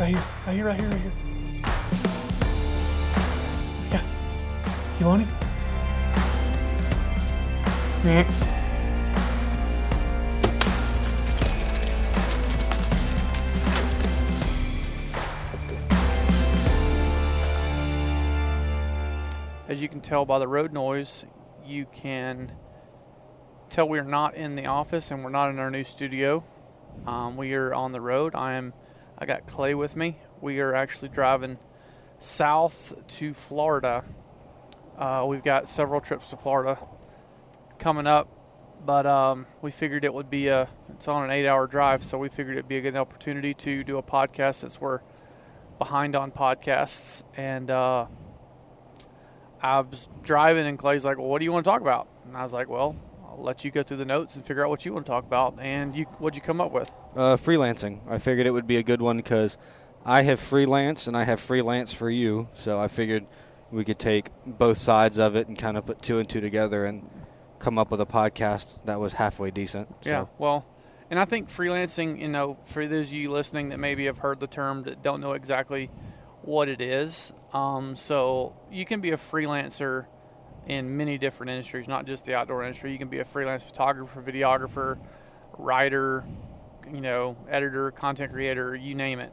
Right here. Right here, right here, right here. Yeah. You want it? Yeah. As you can tell by the road noise, you can tell we are not in the office and we're not in our new studio. Um, we are on the road. I am. I got Clay with me. We are actually driving south to Florida. Uh, we've got several trips to Florida coming up, but um, we figured it would be a. It's on an eight-hour drive, so we figured it'd be a good opportunity to do a podcast since we're behind on podcasts and. Uh, I was driving, and Clay's like, "Well, what do you want to talk about?" And I was like, "Well, let you go through the notes and figure out what you want to talk about." And you, what'd you come up with? Uh, freelancing. I figured it would be a good one because I have freelance and I have freelance for you. So I figured we could take both sides of it and kind of put two and two together and come up with a podcast that was halfway decent. So. Yeah. Well, and I think freelancing, you know, for those of you listening that maybe have heard the term that don't know exactly what it is. Um, so you can be a freelancer in many different industries, not just the outdoor industry. You can be a freelance photographer, videographer, writer, you know, editor, content creator, you name it.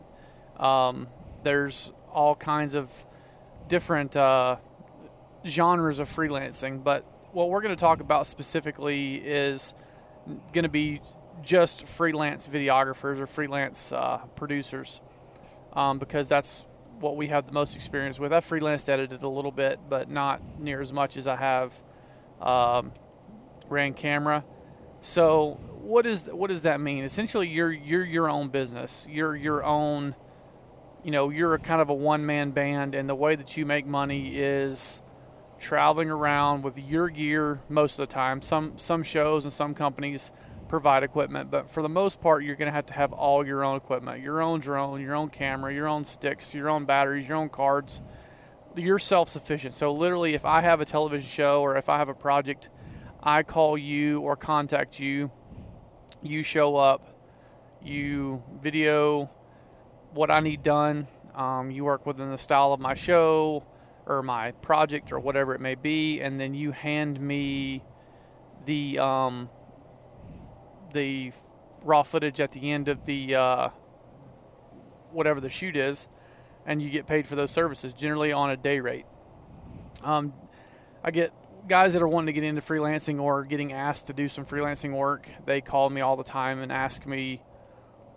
Um, there's all kinds of different uh, genres of freelancing, but what we're going to talk about specifically is going to be just freelance videographers or freelance uh, producers um, because that's what we have the most experience with. I freelance edited a little bit, but not near as much as I have um, ran camera. So what is what does that mean? Essentially, you're you're your own business. You're your own. You know, you're a kind of a one man band, and the way that you make money is traveling around with your gear most of the time. Some some shows and some companies provide equipment, but for the most part, you're going to have to have all your own equipment your own drone, your own camera, your own sticks, your own batteries, your own cards. You're self sufficient. So, literally, if I have a television show or if I have a project, I call you or contact you, you show up, you video what I need done, um, you work within the style of my show or my project or whatever it may be, and then you hand me the um, the raw footage at the end of the uh, whatever the shoot is, and you get paid for those services generally on a day rate. Um, I get guys that are wanting to get into freelancing or getting asked to do some freelancing work. They call me all the time and ask me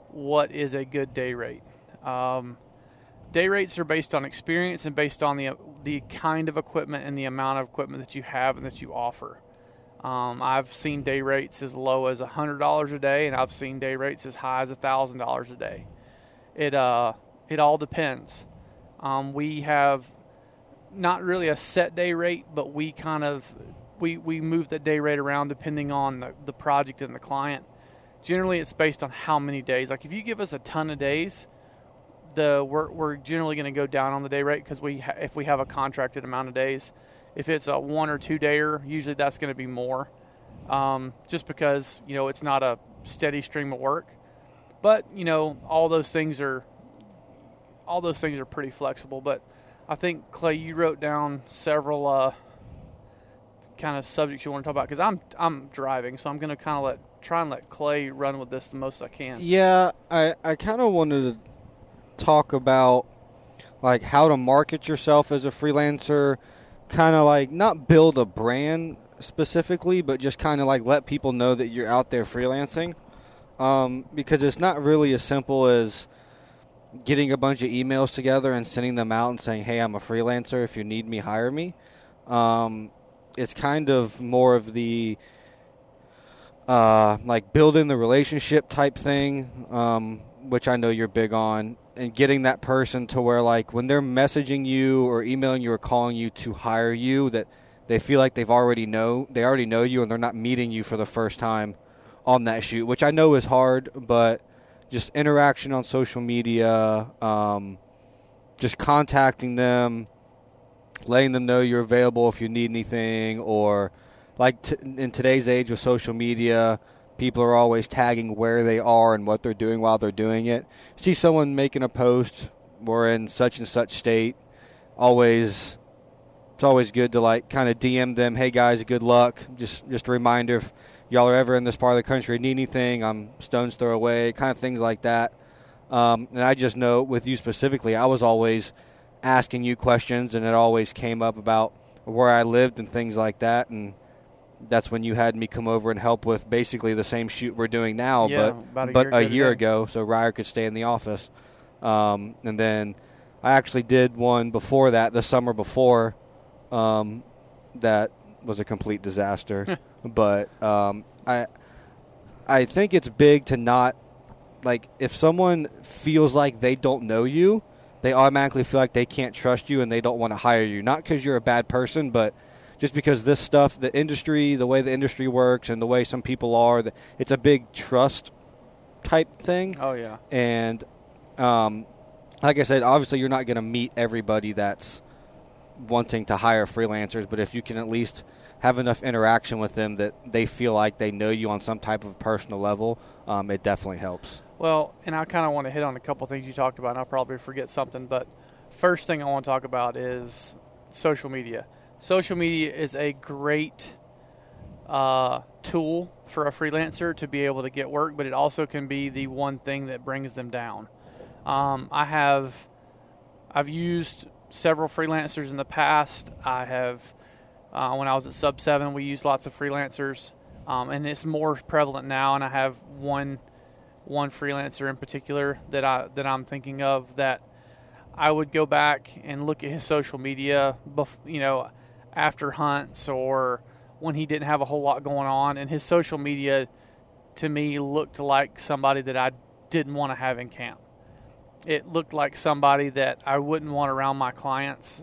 what is a good day rate. Um, day rates are based on experience and based on the the kind of equipment and the amount of equipment that you have and that you offer. Um, I've seen day rates as low as $100 a day, and I've seen day rates as high as $1,000 a day. It, uh, it all depends. Um, we have not really a set day rate, but we kind of we, we move that day rate around depending on the, the project and the client. Generally, it's based on how many days. Like if you give us a ton of days, the we're, we're generally going to go down on the day rate because we ha- if we have a contracted amount of days if it's a one or two dayer, usually that's going to be more, um, just because you know it's not a steady stream of work. But you know all those things are all those things are pretty flexible. But I think Clay, you wrote down several uh, kind of subjects you want to talk about because I'm I'm driving, so I'm going to kind of let try and let Clay run with this the most I can. Yeah, I I kind of wanted to talk about like how to market yourself as a freelancer kind of like not build a brand specifically, but just kind of like let people know that you're out there freelancing. Um, because it's not really as simple as getting a bunch of emails together and sending them out and saying, "Hey, I'm a freelancer. If you need me, hire me." Um, it's kind of more of the uh, like building the relationship type thing, um, which I know you're big on, and getting that person to where like when they're messaging you or emailing you or calling you to hire you that they feel like they've already know they already know you and they're not meeting you for the first time on that shoot which i know is hard but just interaction on social media um, just contacting them letting them know you're available if you need anything or like t- in today's age with social media People are always tagging where they are and what they're doing while they're doing it. See someone making a post, we're in such and such state. Always, it's always good to like kind of DM them. Hey guys, good luck. Just just a reminder if y'all are ever in this part of the country, need anything, I'm stones throw away. Kind of things like that. Um, and I just know with you specifically, I was always asking you questions, and it always came up about where I lived and things like that. And that's when you had me come over and help with basically the same shoot we're doing now, Yeah, but a but year a ago year ago, so Ryer could stay in the office. Um, and then I actually did one before that, the summer before, um, that was a complete disaster. but um, I I think it's big to not like if someone feels like they don't know you, they automatically feel like they can't trust you and they don't want to hire you. Not because you're a bad person, but just because this stuff, the industry, the way the industry works, and the way some people are, it's a big trust type thing. Oh yeah. And um, like I said, obviously you're not going to meet everybody that's wanting to hire freelancers, but if you can at least have enough interaction with them that they feel like they know you on some type of personal level, um, it definitely helps. Well, and I kind of want to hit on a couple things you talked about, and I'll probably forget something. But first thing I want to talk about is social media. Social media is a great uh, tool for a freelancer to be able to get work, but it also can be the one thing that brings them down. Um, I have, I've used several freelancers in the past. I have, uh, when I was at Sub Seven, we used lots of freelancers, um, and it's more prevalent now. And I have one one freelancer in particular that I that I'm thinking of that I would go back and look at his social media, bef- you know, after hunts or when he didn't have a whole lot going on, and his social media to me looked like somebody that I didn't want to have in camp. It looked like somebody that I wouldn't want around my clients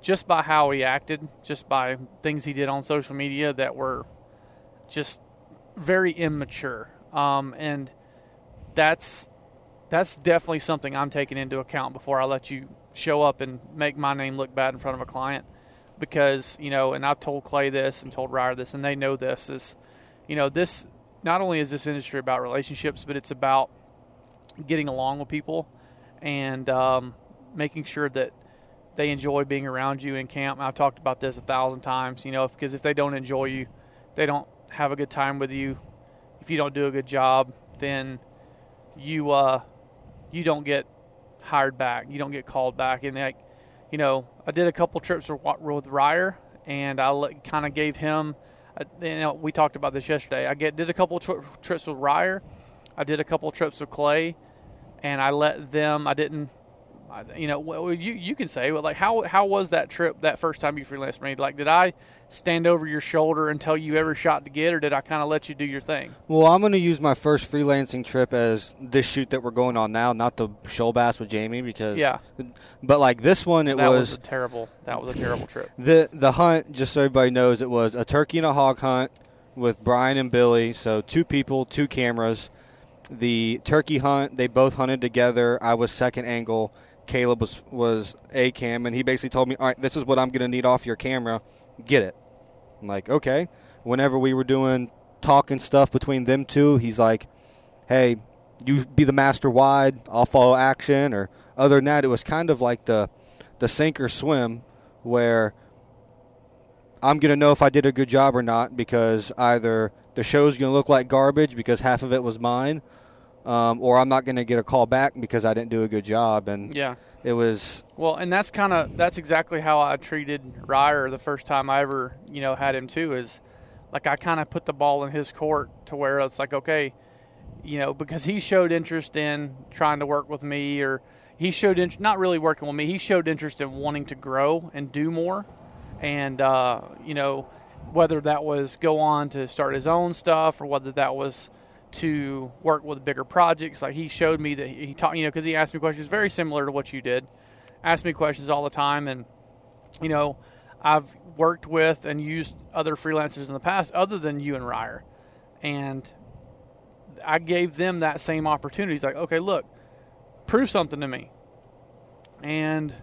just by how he acted, just by things he did on social media that were just very immature. Um, and that's that's definitely something I'm taking into account before I let you show up and make my name look bad in front of a client. Because you know, and I've told Clay this and told Ryer this, and they know this is, you know, this not only is this industry about relationships, but it's about getting along with people and um, making sure that they enjoy being around you in camp. I've talked about this a thousand times, you know, because if they don't enjoy you, they don't have a good time with you. If you don't do a good job, then you uh, you don't get hired back. You don't get called back. And like, you know, I did a couple trips with, Ryer, and I kind of gave him. uh, You know, we talked about this yesterday. I get did a couple tri- trips with Ryer. I did a couple trips with Clay, and I let them. I didn't. You know, well, you you can say, well, like how how was that trip that first time you freelanced me? Like, did I stand over your shoulder and tell you every shot to get, or did I kind of let you do your thing? Well, I'm going to use my first freelancing trip as this shoot that we're going on now, not the shoal bass with Jamie, because Yeah. But like this one, it that was, was a terrible. That was a terrible trip. The the hunt, just so everybody knows, it was a turkey and a hog hunt with Brian and Billy. So two people, two cameras. The turkey hunt, they both hunted together. I was second angle. Caleb was was a cam, and he basically told me, "All right, this is what I'm going to need off your camera. Get it." I'm like, "Okay." Whenever we were doing talking stuff between them two, he's like, "Hey, you be the master wide. I'll follow action." Or other than that, it was kind of like the the sink or swim where I'm going to know if I did a good job or not because either the show's going to look like garbage because half of it was mine, um, or I'm not going to get a call back because I didn't do a good job. And Yeah. it was, Well, and that's kind of that's exactly how I treated Ryer the first time I ever you know had him too. Is like I kind of put the ball in his court to where it's like okay, you know, because he showed interest in trying to work with me, or he showed interest not really working with me. He showed interest in wanting to grow and do more, and uh, you know, whether that was go on to start his own stuff or whether that was to work with bigger projects. Like he showed me that he taught, you know, because he asked me questions very similar to what you did. Asked me questions all the time, and you know, I've worked with and used other freelancers in the past, other than you and Ryer, and I gave them that same opportunity. He's like, okay, look, prove something to me, and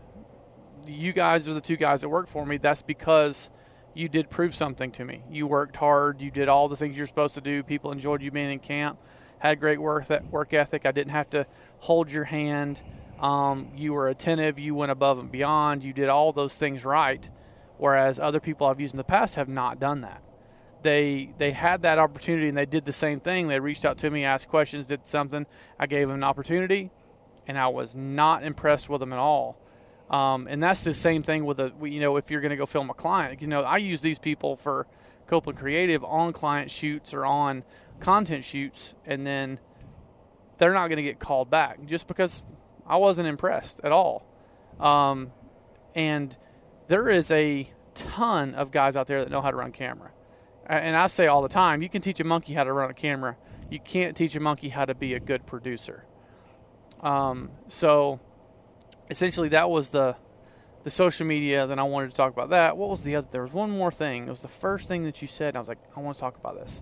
you guys are the two guys that work for me. That's because you did prove something to me. You worked hard. You did all the things you're supposed to do. People enjoyed you being in camp. Had great work work ethic. I didn't have to hold your hand. Um, you were attentive. You went above and beyond. You did all those things right, whereas other people I've used in the past have not done that. They they had that opportunity and they did the same thing. They reached out to me, asked questions, did something. I gave them an opportunity, and I was not impressed with them at all. Um, and that's the same thing with a you know if you're going to go film a client. You know I use these people for Copeland Creative on client shoots or on content shoots, and then they're not going to get called back just because I wasn't impressed at all. Um, and there is a ton of guys out there that know how to run camera. And I say all the time, you can teach a monkey how to run a camera. You can't teach a monkey how to be a good producer. Um, so essentially that was the the social media. Then I wanted to talk about that. What was the other? There was one more thing. It was the first thing that you said. And I was like, I want to talk about this.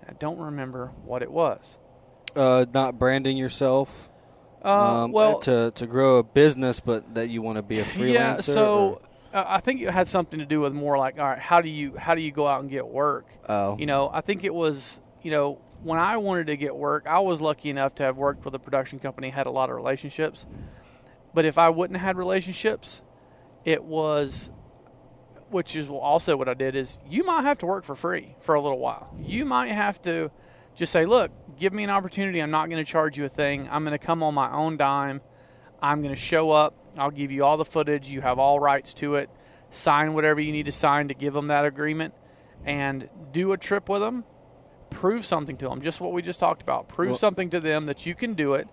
And I don't remember what it was. Uh, not branding yourself. Uh, um, well, to to grow a business, but that you want to be a freelancer. Yeah. So uh, I think it had something to do with more like, all right, how do you how do you go out and get work? Oh. You know, I think it was you know when I wanted to get work, I was lucky enough to have worked with a production company, had a lot of relationships. But if I wouldn't have had relationships, it was, which is also what I did, is you might have to work for free for a little while. You might have to just say, look, give me an opportunity. I'm not going to charge you a thing. I'm going to come on my own dime. I'm going to show up. I'll give you all the footage. You have all rights to it. Sign whatever you need to sign to give them that agreement and do a trip with them. Prove something to them, just what we just talked about. Prove well, something to them that you can do it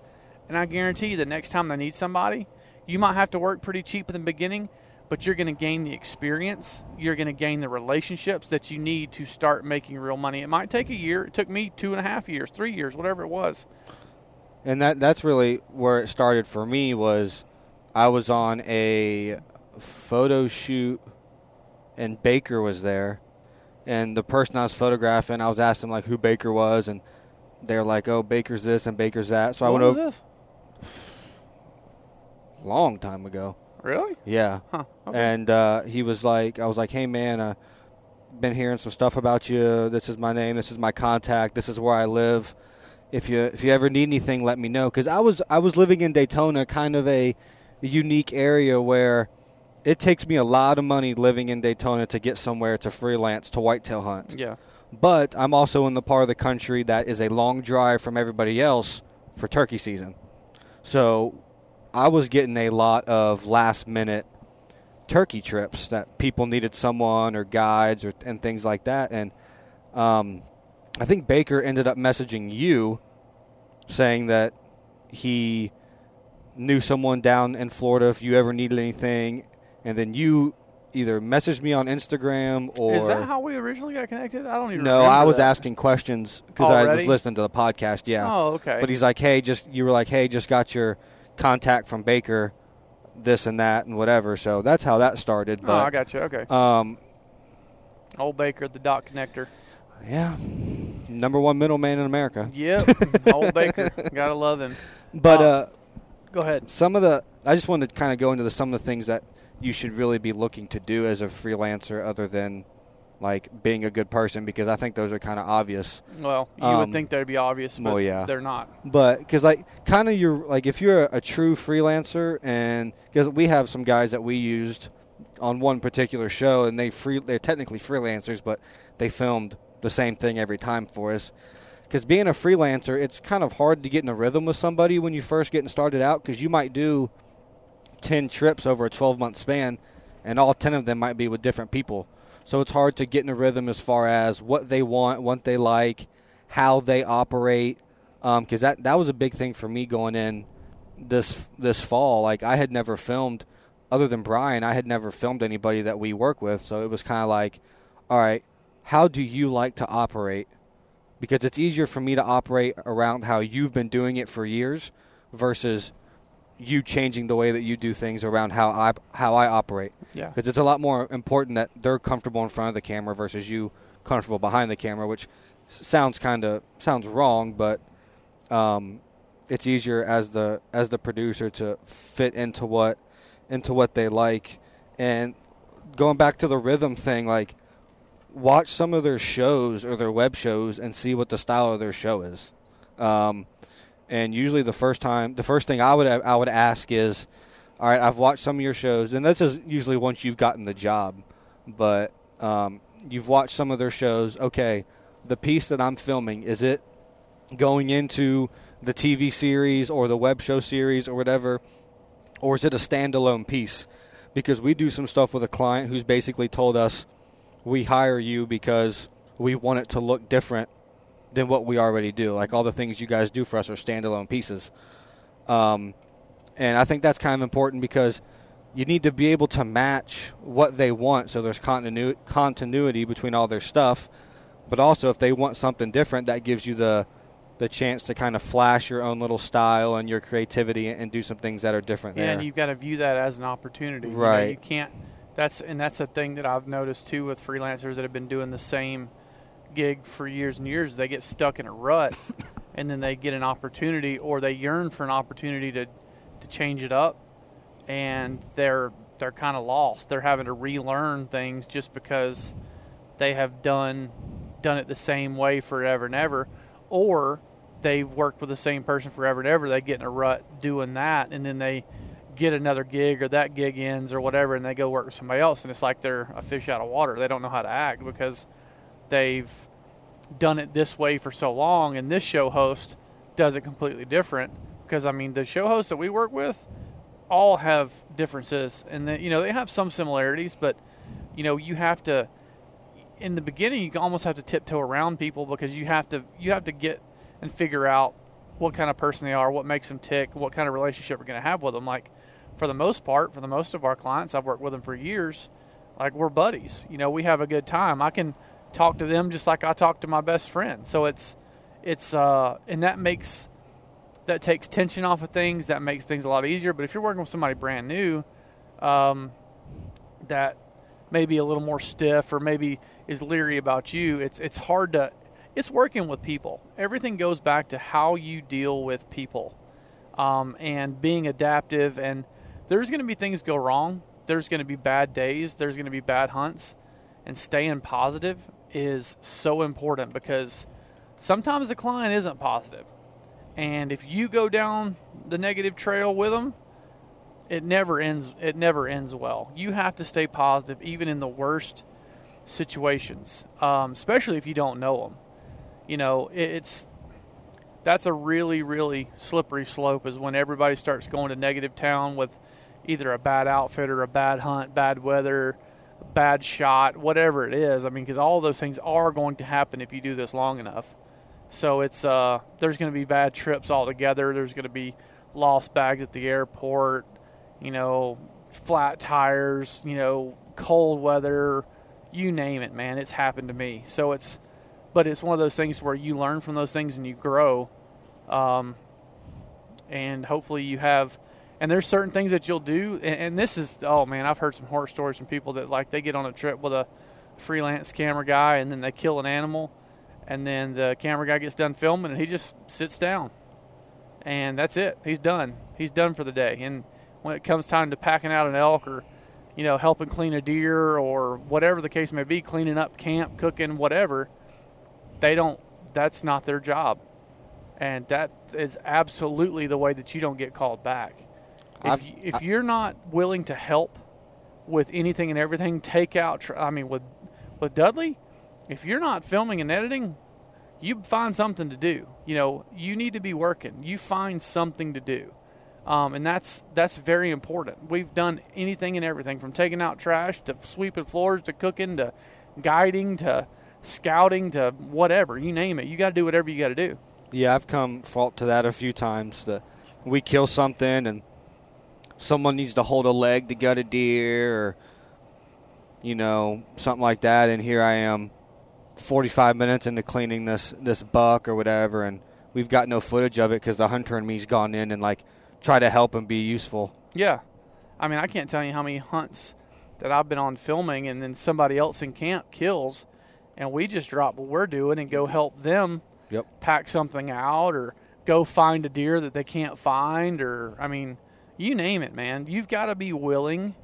and I guarantee you, the next time they need somebody, you might have to work pretty cheap in the beginning, but you're going to gain the experience. You're going to gain the relationships that you need to start making real money. It might take a year. It took me two and a half years, three years, whatever it was. And that that's really where it started for me was I was on a photo shoot and Baker was there and the person I was photographing I was asking like who Baker was and they're like, "Oh, Baker's this and Baker's that." So what I went over. This? Long time ago. Really? Yeah. Huh. Okay. And uh, he was like, I was like, hey man, uh, been hearing some stuff about you. This is my name. This is my contact. This is where I live. If you if you ever need anything, let me know. Because I was I was living in Daytona, kind of a unique area where it takes me a lot of money living in Daytona to get somewhere to freelance to whitetail hunt. Yeah. But I'm also in the part of the country that is a long drive from everybody else for turkey season. So I was getting a lot of last minute turkey trips that people needed someone or guides or and things like that. And um, I think Baker ended up messaging you saying that he knew someone down in Florida if you ever needed anything, and then you either messaged me on Instagram or. Is that how we originally got connected? I don't even. No, I was that. asking questions because I was listening to the podcast. Yeah. Oh, okay. But he's like, "Hey, just you were like, hey, just got your contact from Baker, this and that and whatever." So that's how that started. But, oh, I got you. Okay. Um, old Baker, the dot connector. Yeah, number one middleman in America. Yep, old Baker, gotta love him. But uh, uh, go ahead. Some of the I just wanted to kind of go into the, some of the things that you should really be looking to do as a freelancer other than like being a good person because I think those are kind of obvious. Well, you um, would think they'd be obvious, but well, yeah. they're not. But because like kind of you're like if you're a, a true freelancer and because we have some guys that we used on one particular show and they free they're technically freelancers but they filmed the same thing every time for us. Because being a freelancer, it's kind of hard to get in a rhythm with somebody when you first getting started out because you might do 10 trips over a 12 month span, and all 10 of them might be with different people. So it's hard to get in a rhythm as far as what they want, what they like, how they operate. Because um, that that was a big thing for me going in this this fall. Like I had never filmed, other than Brian, I had never filmed anybody that we work with. So it was kind of like, all right, how do you like to operate? Because it's easier for me to operate around how you've been doing it for years versus you changing the way that you do things around how I how I operate. Yeah. Because it's a lot more important that they're comfortable in front of the camera versus you comfortable behind the camera, which sounds kind of sounds wrong, but um, it's easier as the as the producer to fit into what into what they like. And going back to the rhythm thing, like watch some of their shows or their web shows and see what the style of their show is. Um, and usually the first time, the first thing I would I would ask is, all right, I've watched some of your shows, and this is usually once you've gotten the job, but um, you've watched some of their shows. Okay, the piece that I'm filming is it going into the TV series or the web show series or whatever, or is it a standalone piece? Because we do some stuff with a client who's basically told us we hire you because we want it to look different than what we already do. Like all the things you guys do for us are standalone pieces. Um, and I think that's kind of important because you need to be able to match what they want so there's continu- continuity between all their stuff. But also, if they want something different, that gives you the the chance to kind of flash your own little style and your creativity and do some things that are different yeah, there. and you've got to view that as an opportunity. You know, Right. You, can't. That's and that's a thing that I've noticed too with freelancers that have been doing the same gig for years and years. They get stuck in a rut, and then they get an opportunity, or they yearn for an opportunity to to change it up, and they're they're kind of lost. They're having to relearn things just because they have done done it the same way forever and ever, or they've worked with the same person forever and ever. They get in a rut doing that, and then they get another gig or that gig ends or whatever, and they go work with somebody else, and it's like they're a fish out of water. They don't know how to act because they've done it this way for so long, and this show host does it completely different. Because I mean, the show hosts that we work with all have differences, and they, you know they have some similarities, but you know you have to in the beginning you almost have to tiptoe around people because you have to you have to get and figure out what kind of person they are, what makes them tick, what kind of relationship we're going to have with them. Like for the most part, for the most of our clients, I've worked with them for years. Like we're buddies. You know, we have a good time. I can talk to them just like I talk to my best friend. So it's it's uh and that makes that takes tension off of things. That makes things a lot easier. But if you're working with somebody brand new, um, that maybe a little more stiff or maybe is leery about you, it's it's hard to. It's working with people. Everything goes back to how you deal with people, um, and being adaptive. And there's going to be things go wrong. There's going to be bad days. There's going to be bad hunts, and staying positive is so important because sometimes the client isn't positive. And if you go down the negative trail with them, it never ends it never ends well. You have to stay positive even in the worst situations, um, especially if you don't know them. You know, it, it's that's a really really slippery slope is when everybody starts going to negative town with either a bad outfit or a bad hunt, bad weather, bad shot, whatever it is. I mean, because all those things are going to happen if you do this long enough. So it's uh, there's going to be bad trips altogether. There's going to be lost bags at the airport. You know, flat tires. You know, cold weather. You name it, man. It's happened to me. So it's, but it's one of those things where you learn from those things and you grow. Um, and hopefully you have and there's certain things that you'll do and, and, this is oh man i've heard some horror stories from people that like they get on a trip with a freelance camera guy and then they kill an animal and then the camera guy gets done filming and he just sits down. And that's it. He's done. He's done for the day. And when it comes time to packing out an elk or you know helping clean a deer or whatever the case may be cleaning up camp cooking whatever they don't that's not their job. And that is absolutely the way that you don't get called back if, you, if you're not willing to help with anything and everything, take out. I mean, with with Dudley, if you're not filming and editing, you find something to do. You know, you need to be working. You find something to do, um, and that's that's very important. We've done anything and everything from taking out trash to sweeping floors to cooking to guiding to scouting to whatever you name it. You got to do whatever you got to do. Yeah, I've come fault to that a few times. That we kill something and someone needs to hold a leg to gut a deer, or you know something like that. And here I am, 45 minutes into cleaning this this buck or whatever, and we've got no footage of it because the hunter and me's gone in and like try to help and be useful. Yeah. I mean, I can't tell you how many hunts that I've been on filming and then somebody else in camp kills and we just drop what we're doing and go help them Yep. pack something out or go find a deer that they can't find or I mean, you name it, man. You've got to be willing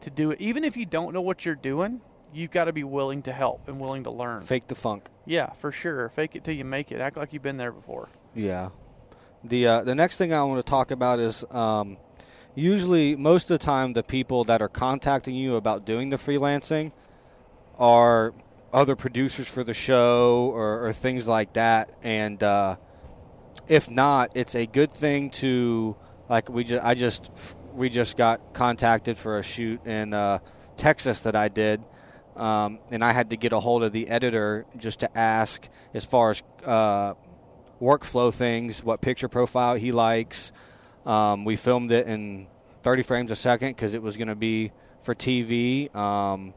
to do it even if you don't know what you're doing. you've got to be willing to help and willing to learn. Fake the funk. Yeah, for sure. Fake it till you make it. Act like you've been there before. Yeah. The uh, the next thing I want to talk about is um, usually most of the time the people that are contacting you about doing the freelancing are other producers for the show or, or things like that, and uh, if not, it's a good thing to like we just I just we just got contacted for a shoot in uh, Texas that I did. Um, and I had to get a hold of the editor just to ask as far as uh, workflow things, what picture profile he likes. Um, we filmed it in 30 frames a second because it was going to be for TV, um,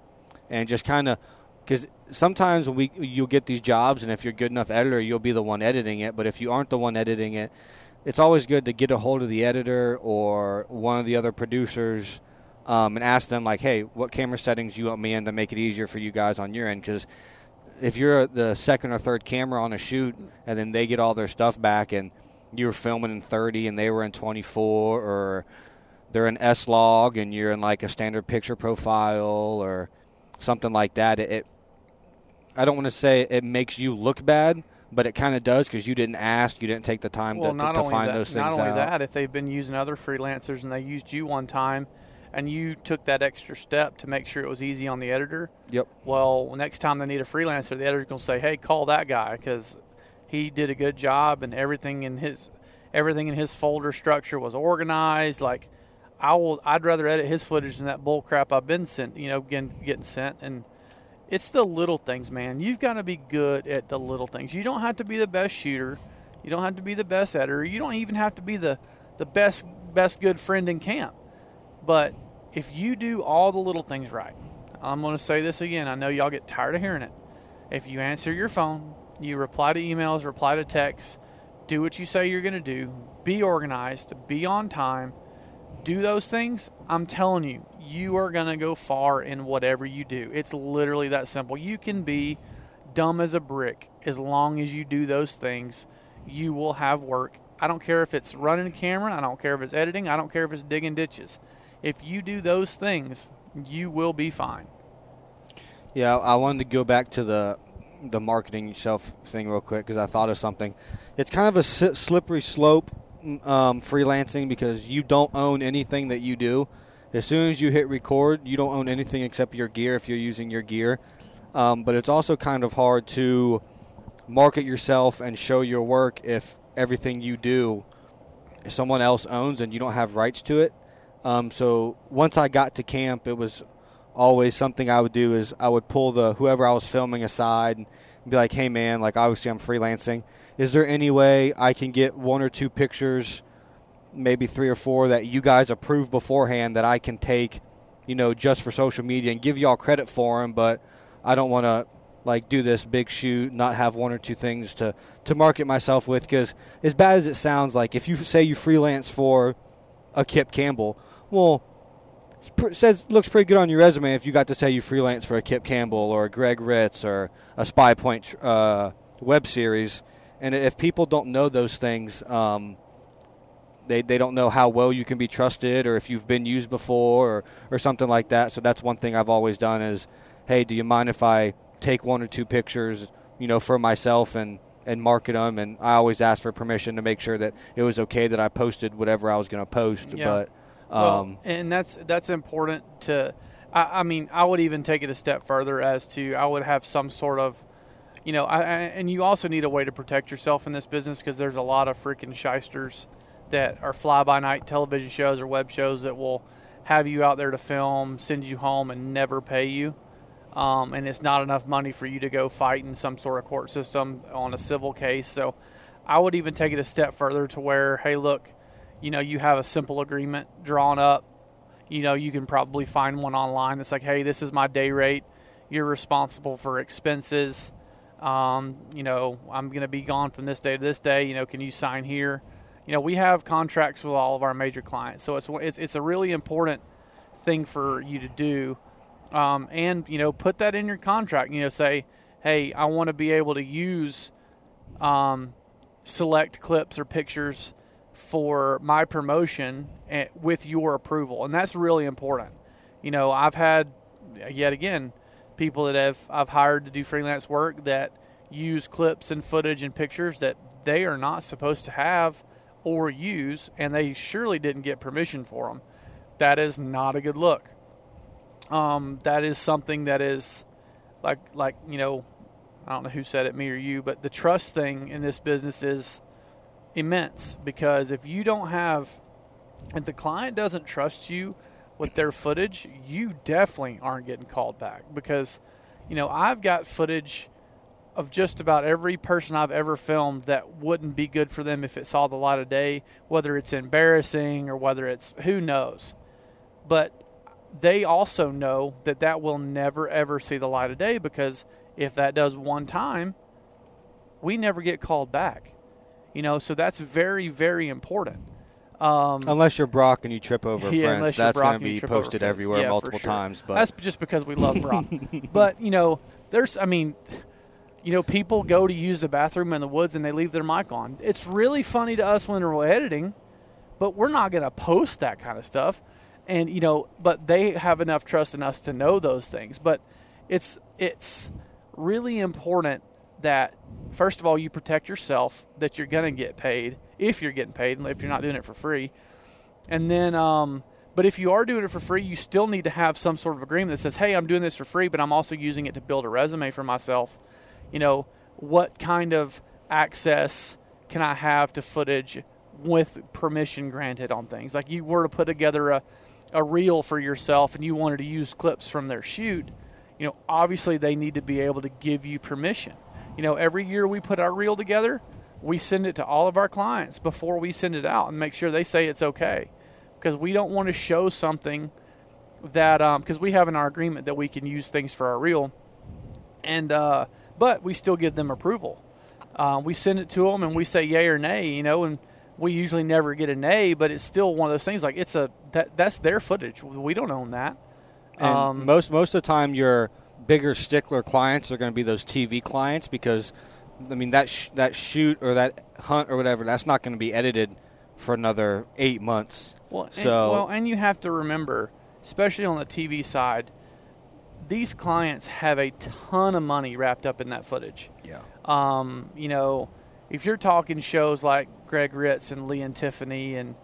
and just kind of because sometimes we you'll get these jobs, and if you're good enough editor, you'll be the one editing it. But if you aren't the one editing it, it's always good to get a hold of the editor or one of the other producers um, and ask them like, hey, what camera settings you want me in to make it easier for you guys on your end? Because if you're the second or third camera on a shoot, and then they get all their stuff back, and you were filming in 30 and they were in 24, or they're in S log and you're in like a standard picture profile or something like that, it, it I don't want to say it makes you look bad, but it kind of does because you didn't ask, you didn't take the time well, to, to, to find that, those things Not only out. that, if they've been using other freelancers and they used you one time, and you took that extra step to make sure it was easy on the editor. Yep. Well, next time they need a freelancer, the editor's gonna say, "Hey, call that guy because he did a good job and everything in his everything in his folder structure was organized." Like, I will, I'd rather edit his footage than that bull crap I've been sent. You know, getting getting sent and. It's the little things, man. You've got to be good at the little things. You don't have to be the best shooter. You don't have to be the best editor. You don't even have to be the, the best best good friend in camp. But if you do all the little things right, I'm going to say this again. I know y'all get tired of hearing it. If you answer your phone, you reply to emails, reply to texts, do what you say you're going to do, be organized, be on time, do those things, I'm telling you, you are going to go far in whatever you do. It's literally that simple. You can be dumb as a brick as long as you do those things. You will have work. I don't care if it's running a camera, I don't care if it's editing, I don't care if it's digging ditches. If you do those things, you will be fine. Yeah, I wanted to go back to the the marketing yourself thing real quick because I thought of something. It's kind of a slippery slope um, freelancing because you don't own anything that you do. As soon as you hit record, you don't own anything except your gear if you're using your gear. Um, but it's also kind of hard to market yourself and show your work if everything you do someone else owns and you don't have rights to it. Um, so once I got to camp, it was always something I would do is I would pull the whoever I was filming aside and be like, "Hey man, like obviously I'm freelancing. Is there any way I can get one or two pictures, maybe three or four that you guys approve beforehand that I can take, you know, just for social media and give y'all credit for them, but I don't want to like do this big shoot, not have one or two things to to market myself with? Because as bad as it sounds like if you say you freelance for a Kip Campbell, well, says looks pretty good on your resume if you got to say you freelance for a Kip Campbell or a Greg Ritz or a Spy Point uh, web series, and if people don't know those things, um, they they don't know how well you can be trusted or if you've been used before or or something like that. So that's one thing I've always done is, hey, do you mind if I take one or two pictures, you know, for myself and and market them? And I always ask for permission to make sure that it was okay that I posted whatever I was going to post, Yeah. but. Well, Um, and that's that's important to. I, I mean, I would even take it a step further as to I would have some sort of, you know, I, I, and you also need a way to protect yourself in this business because there's a lot of freaking shysters that are fly by night television shows or web shows that will have you out there to film, send you home, and never pay you. Um, and it's not enough money for you to go fight in some sort of court system on a civil case. So I would even take it a step further to where, hey, look, you know, you have a simple agreement drawn up. You know, you can probably find one online that's like, hey, this is my day rate. You're responsible for expenses. Um, you know, I'm going to be gone from this day to this day. You know, can you sign here? You know, we have contracts with all of our major clients, so it's it's, it's a really important thing for you to do. Um, and you know, put that in your contract. You know, say, hey, I want to be able to use um, select clips or pictures for my promotion eh, with your approval, and that's really important. You know, I've had yet again people that have I've hired to do freelance work that use clips and footage and pictures that they are not supposed to have or use, and they surely didn't get permission for them. That is not a good look. Um, that is something that is like like you know, I don't know who said it, me or you, but the trust thing in this business is immense because if you don't have, if the client doesn't trust you with their footage, you definitely aren't getting called back because, you know, I've got footage of just about every person I've ever filmed that wouldn't be good for them if it saw the light of day, whether it's embarrassing or whether it's who knows. But they also know that that will never ever see the light of day because if that does one time, we never get called back. You know, so that's very, very important. Um, Unless you're Brock and you trip over Yeah, friends, that's going to be posted everywhere Yeah, multiple sure. times. But That's just because we love Brock. but you know, there's I mean, you know, people go to use the bathroom in the woods and they leave their mic on. It's really funny to us when we're editing, but we're not going to post that kind of stuff. And you know, but they have enough trust in us to know those things. But it's it's really important that first of all you protect yourself that you're going to get paid if you're getting paid and if you're not doing it for free and then, um, but if you are doing it for free, you still need to have some sort of agreement that says, "Hey, I'm doing this for free, but I'm also using it to build a resume for myself." You know, what kind of access can I have to footage with permission granted on things? Like you were to put together a a reel for yourself and you wanted to use clips from their shoot, you know, obviously they need to be able to give you permission. You know, every year we put our reel together, we send it to all of our clients before we send it out and make sure they say it's okay. Because we don't want to show something that because we have in our agreement that we can use things for our reel and uh, but we still give them approval. Uh, we send it to them and we say yay or nay you know and we usually never get a nay but it's still one of those things like it's a that that's their footage. We don't own that. And Um, most most of the time, your bigger stickler clients are going to be those TV clients because, I mean, that sh- that shoot or that hunt or whatever, that's not going to be edited for another eight months. Well, and, So- well, and you have to remember, especially on the TV side, these clients have a ton of money wrapped up in that footage. Yeah. Um, you know, if you're talking shows like Greg Ritz and Lee and Tiffany and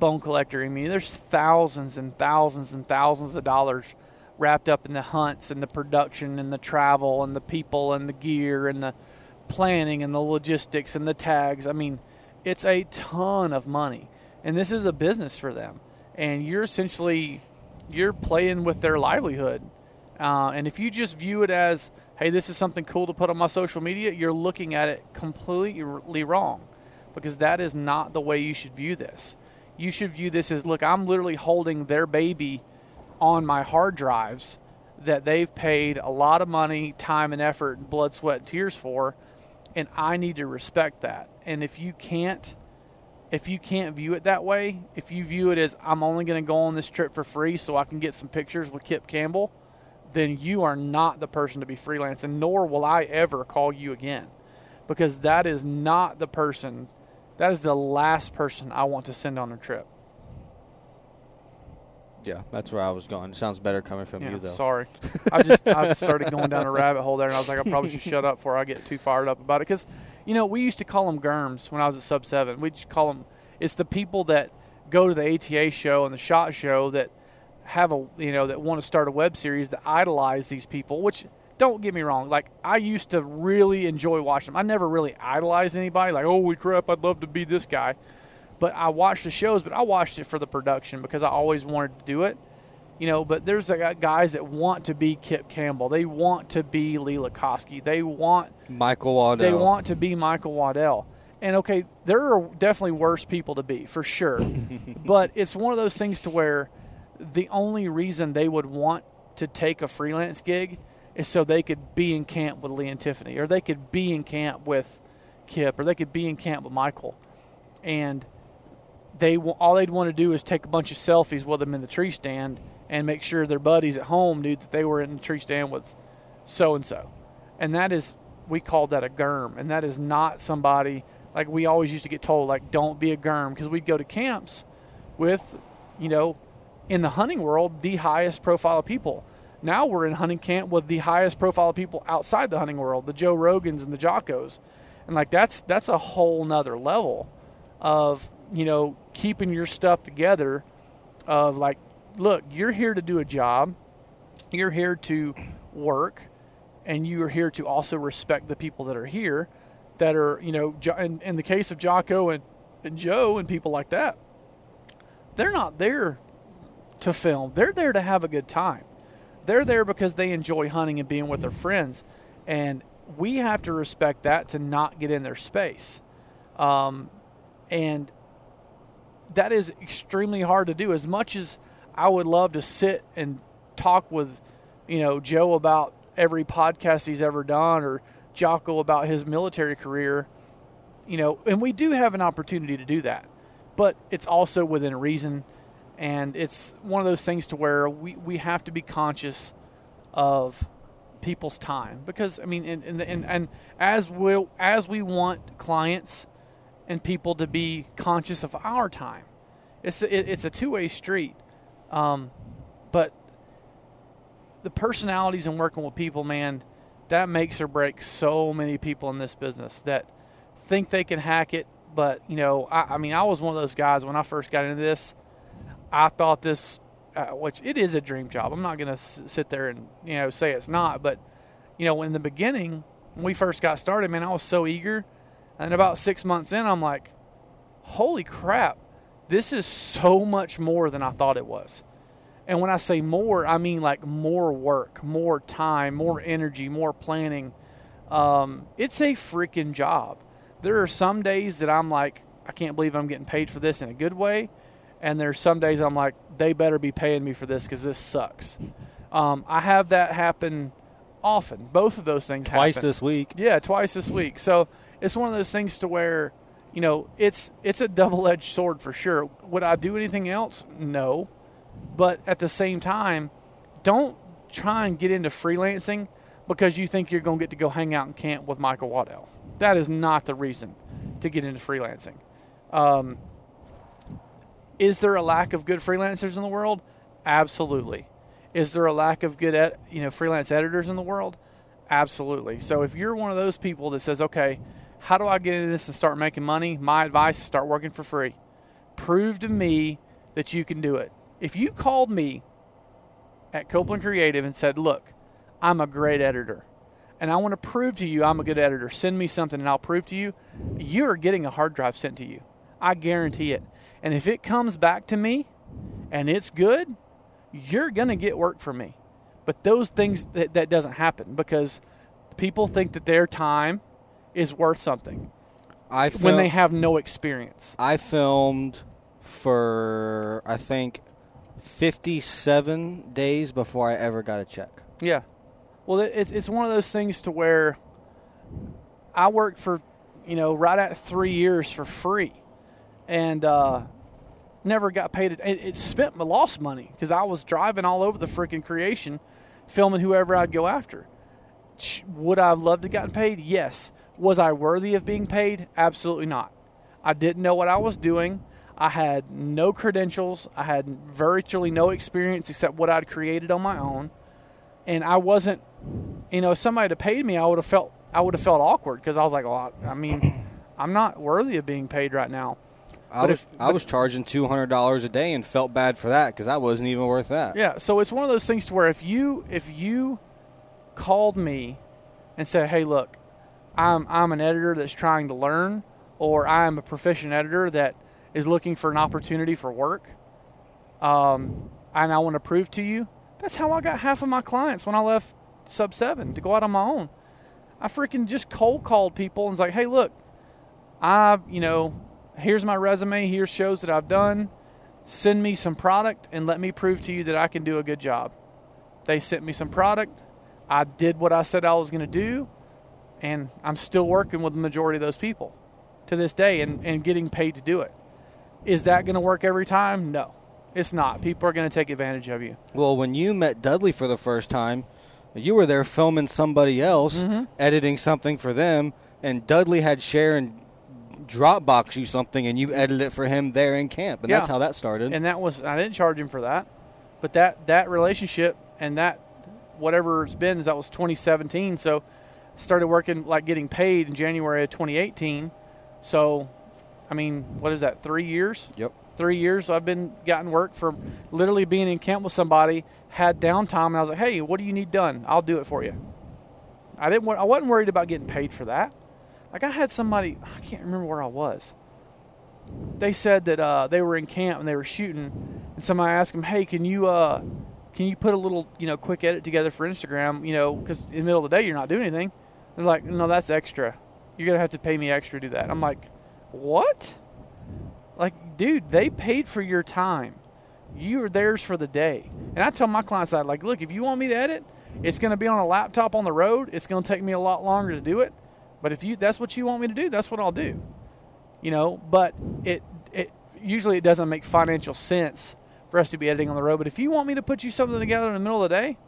Bone Collector, I mean, there's thousands and thousands and thousands of dollars wrapped up in the hunts and the production and the travel and the people and the gear and the planning and the logistics and the tags. I mean, it's a ton of money, and this is a business for them. And you're essentially you're playing with their livelihood. Uh, and if you just view it as, hey, this is something cool to put on my social media, you're looking at it completely wrong because that is not the way you should view this. You should view this as, look, I'm literally holding their baby on my hard drives that they've paid a lot of money, time, and effort, blood, sweat, and tears for, and I need to respect that. And if you can't, if you can't view it that way, if you view it as I'm only going to go on this trip for free so I can get some pictures with Kip Campbell, then you are not the person to be freelancing, nor will I ever call you again. Because that is not the person, that is the last person I want to send on a trip. Yeah, that's where I was going. It sounds better coming from Yeah, you, though. sorry. I just I started going down a rabbit hole there, and I was like, I probably should shut up before I get too fired up about it. Because, you know, we used to call them germs when I was at Sub Seven. We just call them. It's the people that go to the ATA show and the Shot Show that have a you know that want to start a web series that idolize these people. Which don't get me wrong, like I used to really enjoy watching them. I never really idolized anybody. Like, oh, holy crap, I'd love to be this guy. But I watched the shows, but I watched it for the production because I always wanted to do it you know, but there's guys that want to be Kip Campbell. They want to be Lee Lakosky. They want Michael Waddell. they want to be Michael Waddell. And okay, there are definitely worse people to be for sure, but it's one of those things to where the only reason they would want to take a freelance gig is so they could be in camp with Lee and Tiffany, or they could be in camp with Kip, or they could be in camp with Michael, and they all they'd want to do is take a bunch of selfies with them in the tree stand and make sure their buddies at home knew that they were in the tree stand with so and so, and that is we called that a germ, and that is not somebody like we always used to get told like don't be a germ because we'd go to camps with you know in the hunting world the highest profile of people. Now we're in hunting camp with the highest profile people outside the hunting world, the Joe Rogans and the Jockos, and like that's that's a whole nother level of you know keeping your stuff together. Of like, look, you're here to do a job, you're here to work, and you are here to also respect the people that are here, that are you know, in, in the case of Jocko and, and Joe and people like that, they're not there to film. They're there to have a good time. They're there because they enjoy hunting and being with their friends, and we have to respect that to not get in their space. Um, and that is extremely hard to do. As much as I would love to sit and talk with, you know, Joe about every podcast he's ever done, or Jocko about his military career, you know, and we do have an opportunity to do that, but it's also within reason, and it's one of those things to where we, we have to be conscious of people's time. Because I mean, and and, and, and as we as we want clients and people to be conscious of our time, it's a, it, it's a two way street, um, but the personalities and working with people, man, that makes or breaks so many people in this business that think they can hack it. But you know, I, I mean, I was one of those guys when I first got into this. I thought this, uh, which it is a dream job. I'm not going to s- sit there and you know say it's not, but you know, in the beginning when we first got started, man, I was so eager, and about six months in, I'm like, holy crap, this is so much more than I thought it was. And when I say more, I mean like more work, more time, more energy, more planning. Um, it's a freaking job. There are some days that I'm like, I can't believe I'm getting paid for this in a good way. And there's some days I'm like, they better be paying me for this because this sucks. Um, I have that happen often. Both of those things Twice happen. this week. Yeah, twice this week. So it's one of those things to where, you know, it's it's a double edged sword for sure. Would I do anything else? No. But at the same time, don't try and get into freelancing because you think you're going to get to go hang out in camp with Michael Waddell. That is not the reason to get into freelancing. Um, is there a lack of good freelancers in the world? Absolutely. Is there a lack of good, ed- you know, freelance editors in the world? Absolutely. So if you're one of those people that says, "Okay, how do I get into this and start making money?" My advice is start working for free. Prove to me that you can do it. If you called me at Copeland Creative and said, "Look, I'm a great editor, and I want to prove to you I'm a good editor. Send me something, and I'll prove to you." You're getting a hard drive sent to you. I guarantee it. And if it comes back to me, and it's good, you're gonna get work from me. But those things that, that doesn't happen because people think that their time is worth something I when they have no experience. I filmed for I think 57 days before I ever got a check. Yeah. Well, it- it's it's one of those things to where I worked for, you know, right at three years for free, and uh, never got paid. It, it spent my lost money because I was driving all over the freaking creation, filming whoever I'd go after. Would I have loved to gotten paid? Yes. Was I worthy of being paid? Absolutely not. I didn't know what I was doing. I had no credentials. I had virtually no experience except what I'd created on my own and I wasn't, you know, if somebody had paid me, I would have felt I would have felt awkward because I was like, well, I, I mean, I'm not worthy of being paid right now. I But was if- I but- was charging two hundred dollars a day and felt bad for that because I wasn't even worth that. Yeah, so it's one of those things to where if you if you called me and said, "Hey, look, I'm I'm an editor that's trying to learn, or I'm a proficient editor that is looking for an opportunity for work, um, and I want to prove to you," that's how I got half of my clients when I left Sub Seven to go out on my own. I freaking just cold called people and was like, "Hey, look, I you know, here's my resume, here's shows that I've done." send me some product and let me prove to you that I can do a good job. They sent me some product. I did what I said I was going to do, and I'm still working with the majority of those people to this day and, and getting paid to do it. Is that going to work every time? No, it's not. People are going to take advantage of you. Well, when you met Dudley for the first time, you were there filming somebody else, Mm-hmm. editing something for them, and Dudley had Sharon Dropbox you something, and you edited it for him there in camp, and Yeah. that's how that started. and that was I didn't charge him for that, but that that relationship and that whatever it's been. Is that was 2017. So started working like getting paid in January of 2018. So, I mean, what is that? Three years? Yep. Three years. I've been gotten work from literally being in camp with somebody, had downtime, and I was like, "Hey, what do you need done? I'll do it for you." I didn't. I wasn't worried about getting paid for that. Like I had somebody. I can't remember where I was. They said that uh, they were in camp and they were shooting, and somebody asked them, "Hey, can you uh, can you put a little you know quick edit together for Instagram? You know, because in the middle of the day you're not doing anything." They're like, "No, that's extra. You're gonna have to pay me extra to do that." I'm mm. like, "What?" Like, dude, they paid for your time. You are theirs for the day. And I tell my clients that, like, look, if you want me to edit, it's going to be on a laptop on the road. It's going to take me a lot longer to do it. But if you that's what you want me to do, that's what I'll do. You know, but it it usually it doesn't make financial sense for us to be editing on the road. But if you want me to put you something together in the middle of the day,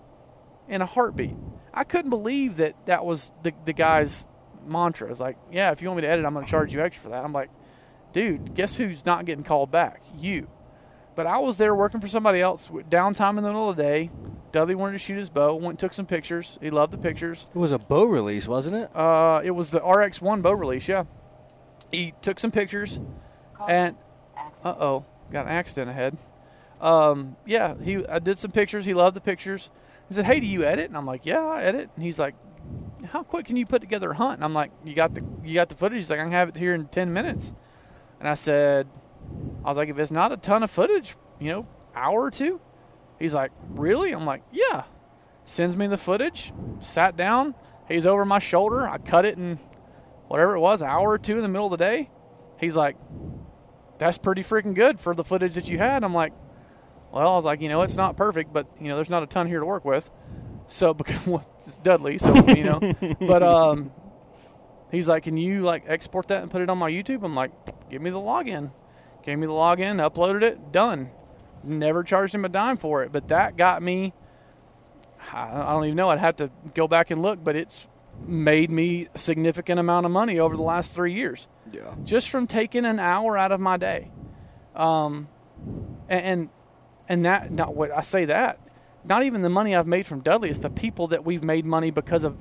in a heartbeat, I couldn't believe that that was the the guy's mantra. It's like, yeah, if you want me to edit, I'm going to charge you extra for that. I'm like, dude, guess who's not getting called back? You. But I was there working for somebody else, downtime in the middle of the day. Dudley wanted to shoot his bow. Went and took some pictures. He loved the pictures. It was a bow release, wasn't it? Uh, it was the RX1 bow release. Yeah. He took some pictures, and uh oh, got an accident ahead. Um, yeah, he I did some pictures. He loved the pictures. He said, "Hey, do you edit?" And I'm like, "Yeah, I edit." And he's like, "How quick can you put together a hunt?" And I'm like, "You got the you got the footage." He's like, "I can have it here in ten minutes." And I said, I was like, if it's not a ton of footage, you know, hour or two. He's like, really? I'm like, yeah. Sends me the footage. Sat down. He's over my shoulder. I cut it in whatever it was, an hour or two in the middle of the day. He's like, that's pretty freaking good for the footage that you had. I'm like, well, I was like, you know, it's not perfect, but you know, there's not a ton here to work with. So because well, it's Dudley, so you know, but um, he's like, can you like export that and put it on my YouTube? I'm like, give me the login. Gave me the login, uploaded it, done. Never charged him a dime for it, but that got me. I don't even know. I'd have to go back and look, but it's made me a significant amount of money over the last three years Yeah. just from taking an hour out of my day. Um, and and that not what I say that not even the money I've made from Dudley. It's the people that we've made money because of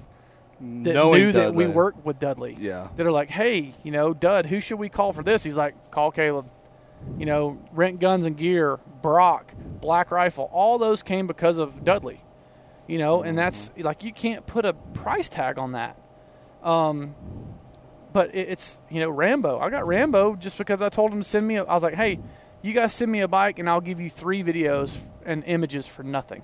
that Knowing knew that we worked with Dudley. Yeah. That are like, hey, you know, Dud, who should we call for this? He's like, call Caleb. You know, rent guns and gear, Brock, Black Rifle, all those came because of Dudley. You know, and that's like you can't put a price tag on that. Um, but it, it's you know Rambo. I got Rambo just because I told him to send me. A, I was like, hey, you guys send me a bike and I'll give you three videos and images for nothing.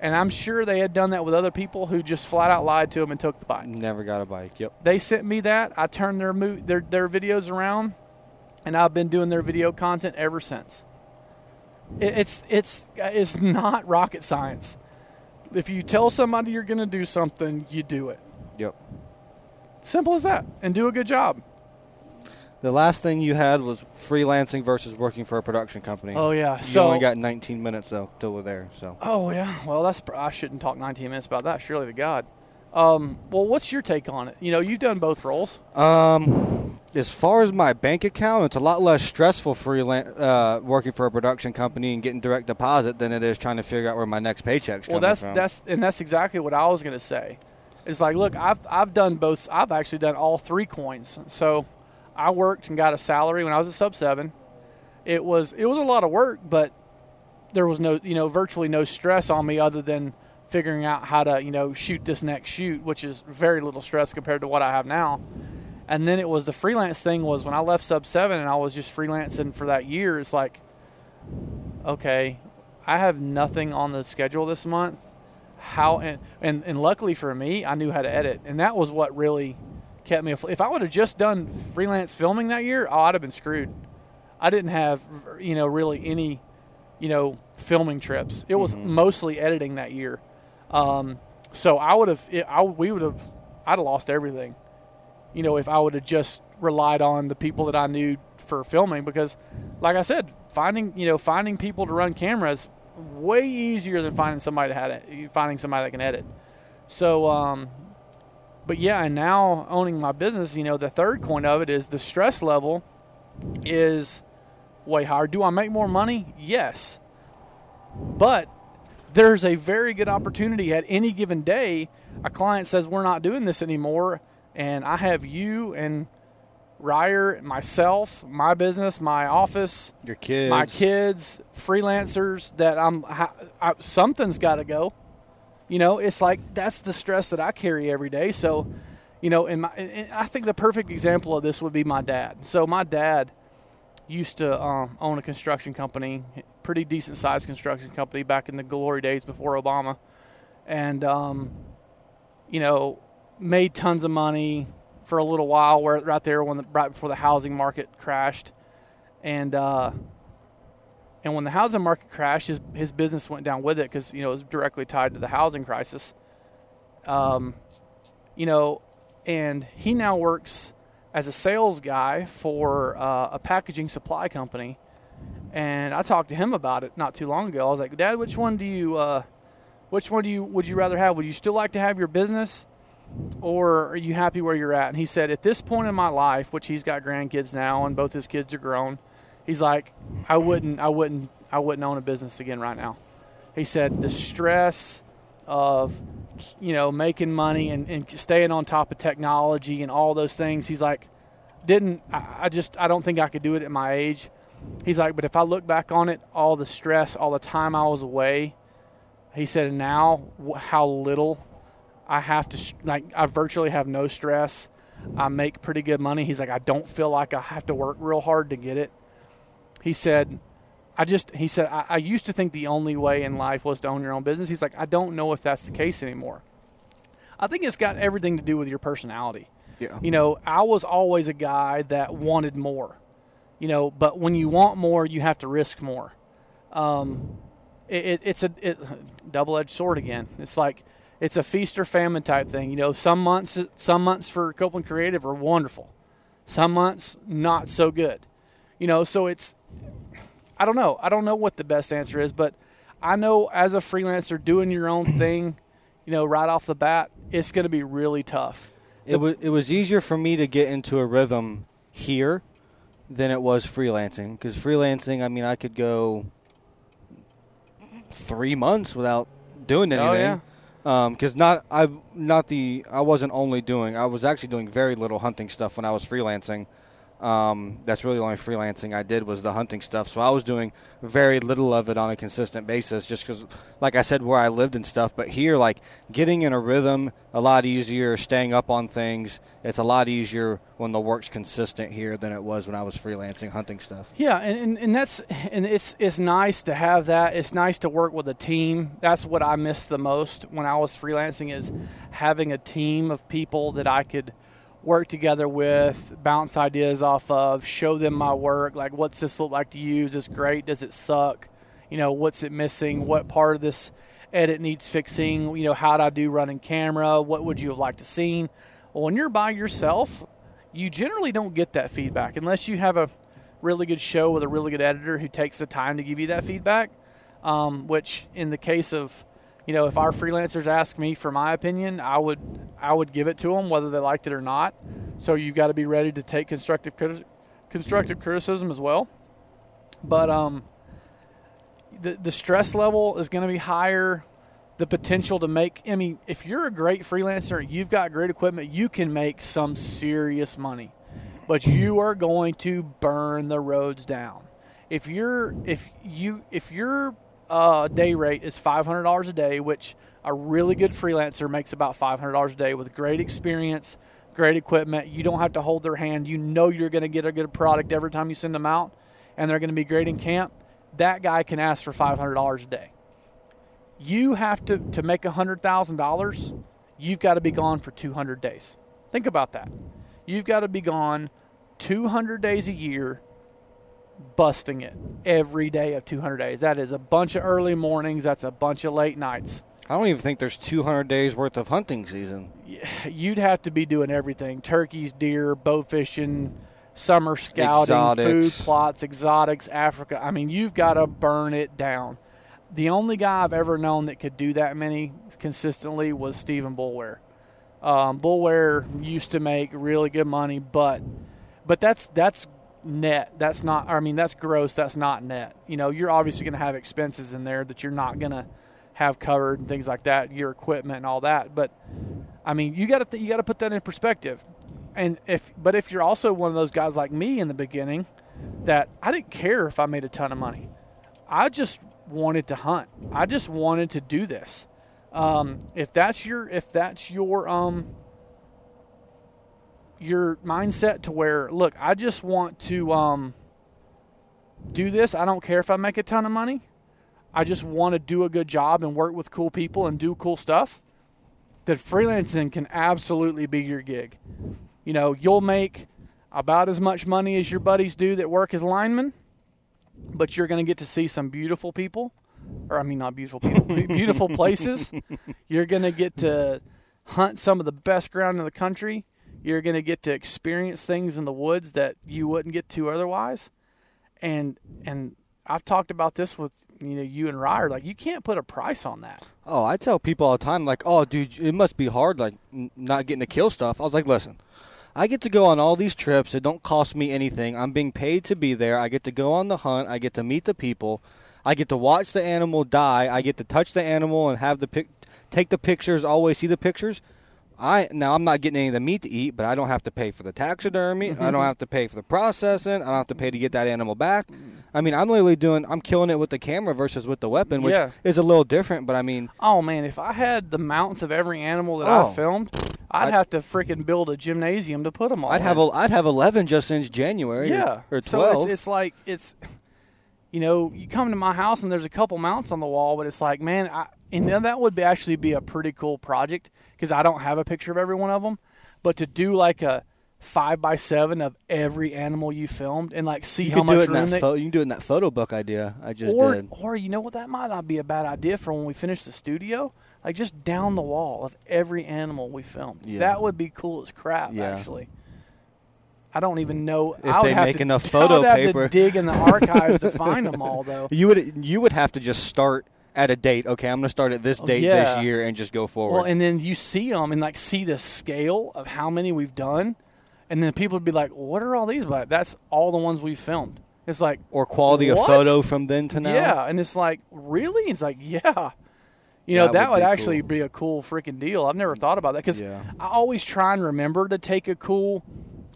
And I'm sure they had done that with other people who just flat out lied to them and took the bike. Never got a bike. Yep. They sent me that. I turned their mo- their their videos around, and I've been doing their video content ever since. It, it's it's it's not rocket science. If you tell somebody you're going to do something, you do it. Yep. Simple as that, and do a good job. The last thing you had was freelancing versus working for a production company. Oh yeah. You so only got 19 minutes though till we're there. So Oh yeah. Well, that's I shouldn't talk 19 minutes about that. Surely to God. Um, well, what's your take on it? You know, you've done both roles. Um, as far as my bank account, it's a lot less stressful freelance uh, working for a production company and getting direct deposit than it is trying to figure out where my next paycheck's Well, coming that's from. that's and that's exactly what I was going to say. It's like, look, I've I've done both. I've actually done all three coins. So, I worked and got a salary when I was a sub seven. It was it was a lot of work, but there was no you know virtually no stress on me other than figuring out how to you know shoot this next shoot, which is very little stress compared to what I have now. And then it was the freelance thing was when I left sub seven and I was just freelancing for that year. It's like, okay, I have nothing on the schedule this month. How and, and and luckily for me, I knew how to edit, and that was what really kept me. afloat. If I would have just done freelance filming that year, oh, I'd have been screwed. I didn't have you know really any you know filming trips. It was mostly editing that year. Um, so I would have, I we would have, I'd have lost everything. You know, if I would have just relied on the people that I knew for filming, because, like I said, finding you know finding people to run cameras way easier than finding somebody to had it, finding somebody that can edit. So, um, but yeah, and now owning my business, you know, the third point of it is the stress level is way higher. Do I make more money? Yes. But there's a very good opportunity at any given day. A client says we're not doing this anymore, and I have you and Ryer, myself, my business, my office, Your kids. my kids, freelancers that I'm I, I, something's got to go. You know, it's like that's the stress that I carry every day. So, you know, and, my, and I think the perfect example of this would be my dad. So my dad used to um, own a construction company, pretty decent sized construction company back in the glory days before Obama, and um, you know, made tons of money for a little while. Where right there when the, right before the housing market crashed, and uh, and when the housing market crashed, his his business went down with it because you know it was directly tied to the housing crisis. Um, you know, and he now works as a sales guy for uh, a packaging supply company. And I talked to him about it not too long ago. I was like, Dad, which one do you, uh, which one do you would you rather have? Would you still like to have your business, or are you happy where you're at? And he said, at this point in my life, which he's got grandkids now, and both his kids are grown, he's like, I wouldn't, I wouldn't, I wouldn't own a business again right now. He said the stress of, you know, making money and, and staying on top of technology and all those things. He's like, didn't I, I just I don't think I could do it at my age. He's like, but if I look back on it, all the stress, all the time I was away, he said, now how little I have to, like, I virtually have no stress. I make pretty good money. He's like, I don't feel like I have to work real hard to get it. He said, I just, he said, I, I used to think the only way in life was to own your own business. He's like, I don't know if that's the case anymore. I think it's got everything to do with your personality. Yeah. You know, I was always a guy that wanted more. You know, but when you want more, you have to risk more. Um, it, it, it's a it, double-edged sword again. It's like it's a feast or famine type thing. You know, some months some months for Copeland Creative are wonderful, some months not so good. You know, so it's I don't know. I don't know what the best answer is, but I know as a freelancer doing your own thing, you know, right off the bat, it's going to be really tough. It was it was easier for me to get into a rhythm here than it was freelancing because freelancing, I mean, I could go three months without doing Oh, anything. Because um, not I not the I wasn't only doing I was actually doing very little hunting stuff when I was freelancing. Um, that's really the only freelancing I did was the hunting stuff. So I was doing very little of it on a consistent basis, just because, like I said, where I lived and stuff. But here, like getting in a rhythm, a lot easier. Staying up on things, it's a lot easier when the work's consistent here than it was when I was freelancing hunting stuff. Yeah, and, and, and that's and it's it's nice to have that. It's nice to work with a team. That's what I missed the most when I was freelancing is having a team of people that I could work together with, bounce ideas off of, show them my work. Like, what's this look like to use? Is this great? Does it suck? You know, what's it missing? What part of this edit needs fixing? You know, how'd I do running camera? What would you have liked to seen? Well, when you're by yourself, you generally don't get that feedback unless you have a really good show with a really good editor who takes the time to give you that feedback. Um, which, in the case of, you know, if our freelancers ask me for my opinion, I would I would give it to them whether they liked it or not. So you've got to be ready to take constructive criti- constructive criticism as well. But um, the the stress level is going to be higher. The potential to make, I mean, if you're a great freelancer, you've got great equipment, you can make some serious money, but you are going to burn the roads down. If you're if you if your uh, day rate is five hundred dollars a day, which a really good freelancer makes about five hundred dollars a day with great experience, great equipment. You don't have to hold their hand. You know you're going to get a good product every time you send them out, and they're going to be great in camp. That guy can ask for five hundred dollars a day. You have to to make hundred thousand dollars. You've got to be gone for two hundred days. Think about that. You've got to be gone two hundred days a year busting it every day of 200 days. That is a bunch of early mornings. That's a bunch of late nights. I don't even think there's 200 days worth of hunting season. You'd have to be doing everything: turkeys, deer, bow fishing, summer scouting, Exotics. food plots, exotics, Africa. I mean, you've got to burn it down. The only guy I've ever known that could do that many consistently was Stephen Bulware. Um, Bulware used to make really good money, but but that's that's net. That's not. I mean, that's gross. That's not net. You know, you're obviously going to have expenses in there that you're not going to have covered and things like that, your equipment and all that. But I mean, you got to th- you got to put that in perspective. And if but if you're also one of those guys like me in the beginning, that I didn't care if I made a ton of money. I just wanted to hunt. I just wanted to do this. Um, if that's your if that's your um your mindset to where look, I just want to um do this. I don't care if I make a ton of money. I just want to do a good job and work with cool people and do cool stuff. That freelancing can absolutely be your gig. You know, you'll make about as much money as your buddies do that work as linemen, but you're going to get to see some beautiful people, or I mean, not beautiful people, beautiful places. You're going to get to hunt some of the best ground in the country. You're going to get to experience things in the woods that you wouldn't get to otherwise. And and I've talked about this with you know you and Ryer. Like you can't put a price on that. Oh, I tell people all the time, like, oh, dude, it must be hard, like, n- not getting to kill stuff. I was like, listen, I get to go on all these trips. It don't cost me anything. I'm being paid to be there. I get to go on the hunt. I get to meet the people. I get to watch the animal die. I get to touch the animal and have the pic, take the pictures. Always see the pictures. I now I'm not getting any of the meat to eat, but I don't have to pay for the taxidermy. I don't mm-hmm. have to pay for the processing. I don't have to pay to get that animal back. Mm. I mean, I'm literally doing. I'm killing it with the camera versus with the weapon, which Yeah. is a little different. But I mean, Oh man, if I had the mounts of every animal that Oh. I filmed, I'd, I'd- have to freaking build a gymnasium to put them all. I'd have in. a, I'd have eleven just since January. or- yeah or, So twelve. it's, it's like it's you know you come to my house and there's a couple mounts on the wall, but it's like man, I, and then that would be actually be a pretty cool project because I don't have a picture of every one of them, but to do like a five by seven of every animal you filmed and like see you how much room that they, pho- you can do it in that photo book idea I just or did. or you know what that might not be a bad idea for when we finish the studio like just down the mm. wall of every animal we filmed Yeah. that would be cool as crap Yeah. actually I don't even know If they make to, enough I photo would have paper. to dig in the archives to find them all though You would you would have to just start at a date. Okay, I'm going to start at this date Oh, yeah. this year and just go forward. well and then you see them and like see the scale of how many we've done and then people would be like what are all these But that's all the ones we filmed it's like or quality of photo from then to now. Yeah, and it's like, really? It's like, yeah. You know, That that, would would, be actually cool. be a cool freaking deal. I've never thought about that because Yeah. I always try and remember to take a cool,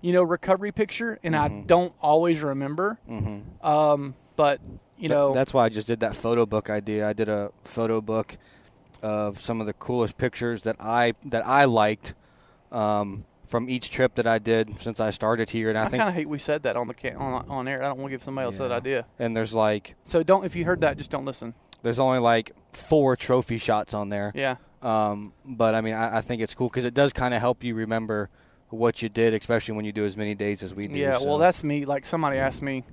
you know, recovery picture, and I don't always remember. Mm-hmm. Um, but you know, that's why I just did that photo book idea. I did a photo book of some of the coolest pictures that I that I liked um, from each trip that I did since I started here, and I, I, think kind of hate we said that on the ca- on, on air. I don't want to give somebody else that idea. and there's like So don't if you heard that, just don't listen. there's only like four trophy shots on there. Yeah, Um, but I mean, I, I think it's cool because it does kind of help you remember what you did, especially when you do as many days as we do. yeah. so- Well, that's me. Like somebody asked me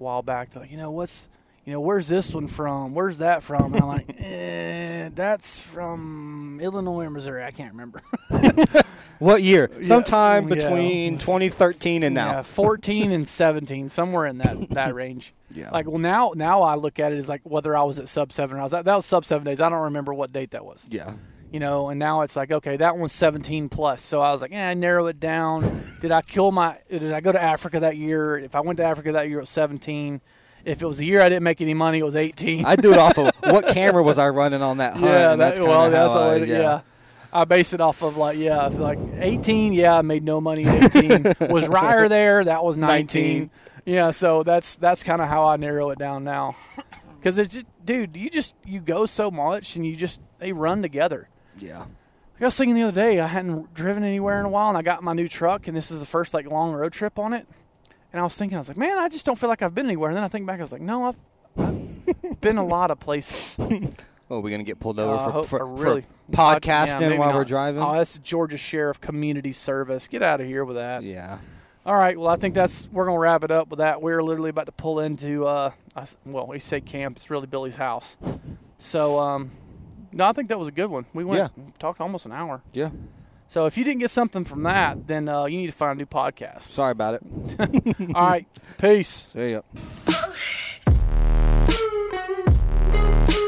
a while back, they're like, you know, what's you know, where's this one from? Where's that from? And I'm like, eh, that's from Illinois or Missouri. I can't remember. what year? Sometime yeah. between 2013 and now. Yeah, 14 and 17, somewhere in that that range. Yeah. Like, well, now now I look at it as like whether I was at sub seven or I was at, that was sub seven days. I don't remember what date that was. yeah. You know, and now it's like okay, that one's 17 plus. So I was like, yeah, narrow it down. did I kill my? Did I go to Africa that year? If I went to Africa that year, it was 17. If it was a year I didn't make any money, it was 18. I do it off of what camera was I running on that hunt? yeah, that, that's well, that's I, it- yeah. I base it off of like yeah, like 18. Yeah, I made no money. 18 was Ryer there. That was 19. 19. Yeah, so that's that's kind of how I narrow it down now. Because it's just, dude, you just you go so much and you just they run together. Yeah. Like I was thinking the other day, I hadn't driven anywhere in a while, and I got my new truck, and this is the first like long road trip on it. And I was thinking, I was like, man, I just don't feel like I've been anywhere. And then I think back, I was like, no, I've, I've been a lot of places. Oh, we're gonna get pulled over Uh, for, hope- for, or really for podcasting yeah, maybe while we're not. driving. Oh, that's Georgia Sheriff Community Service. Get out of here with that. yeah. All right. Well, I think that's we're gonna wrap it up with that. We're literally about to pull into uh, I s- well, we say camp. It's really Billy's house. So, um, no, I think that was a good one. We went yeah. talked almost an hour. Yeah. So if you didn't get something from that, then uh, you need to find a new podcast. Sorry about it. All right. Peace. See ya.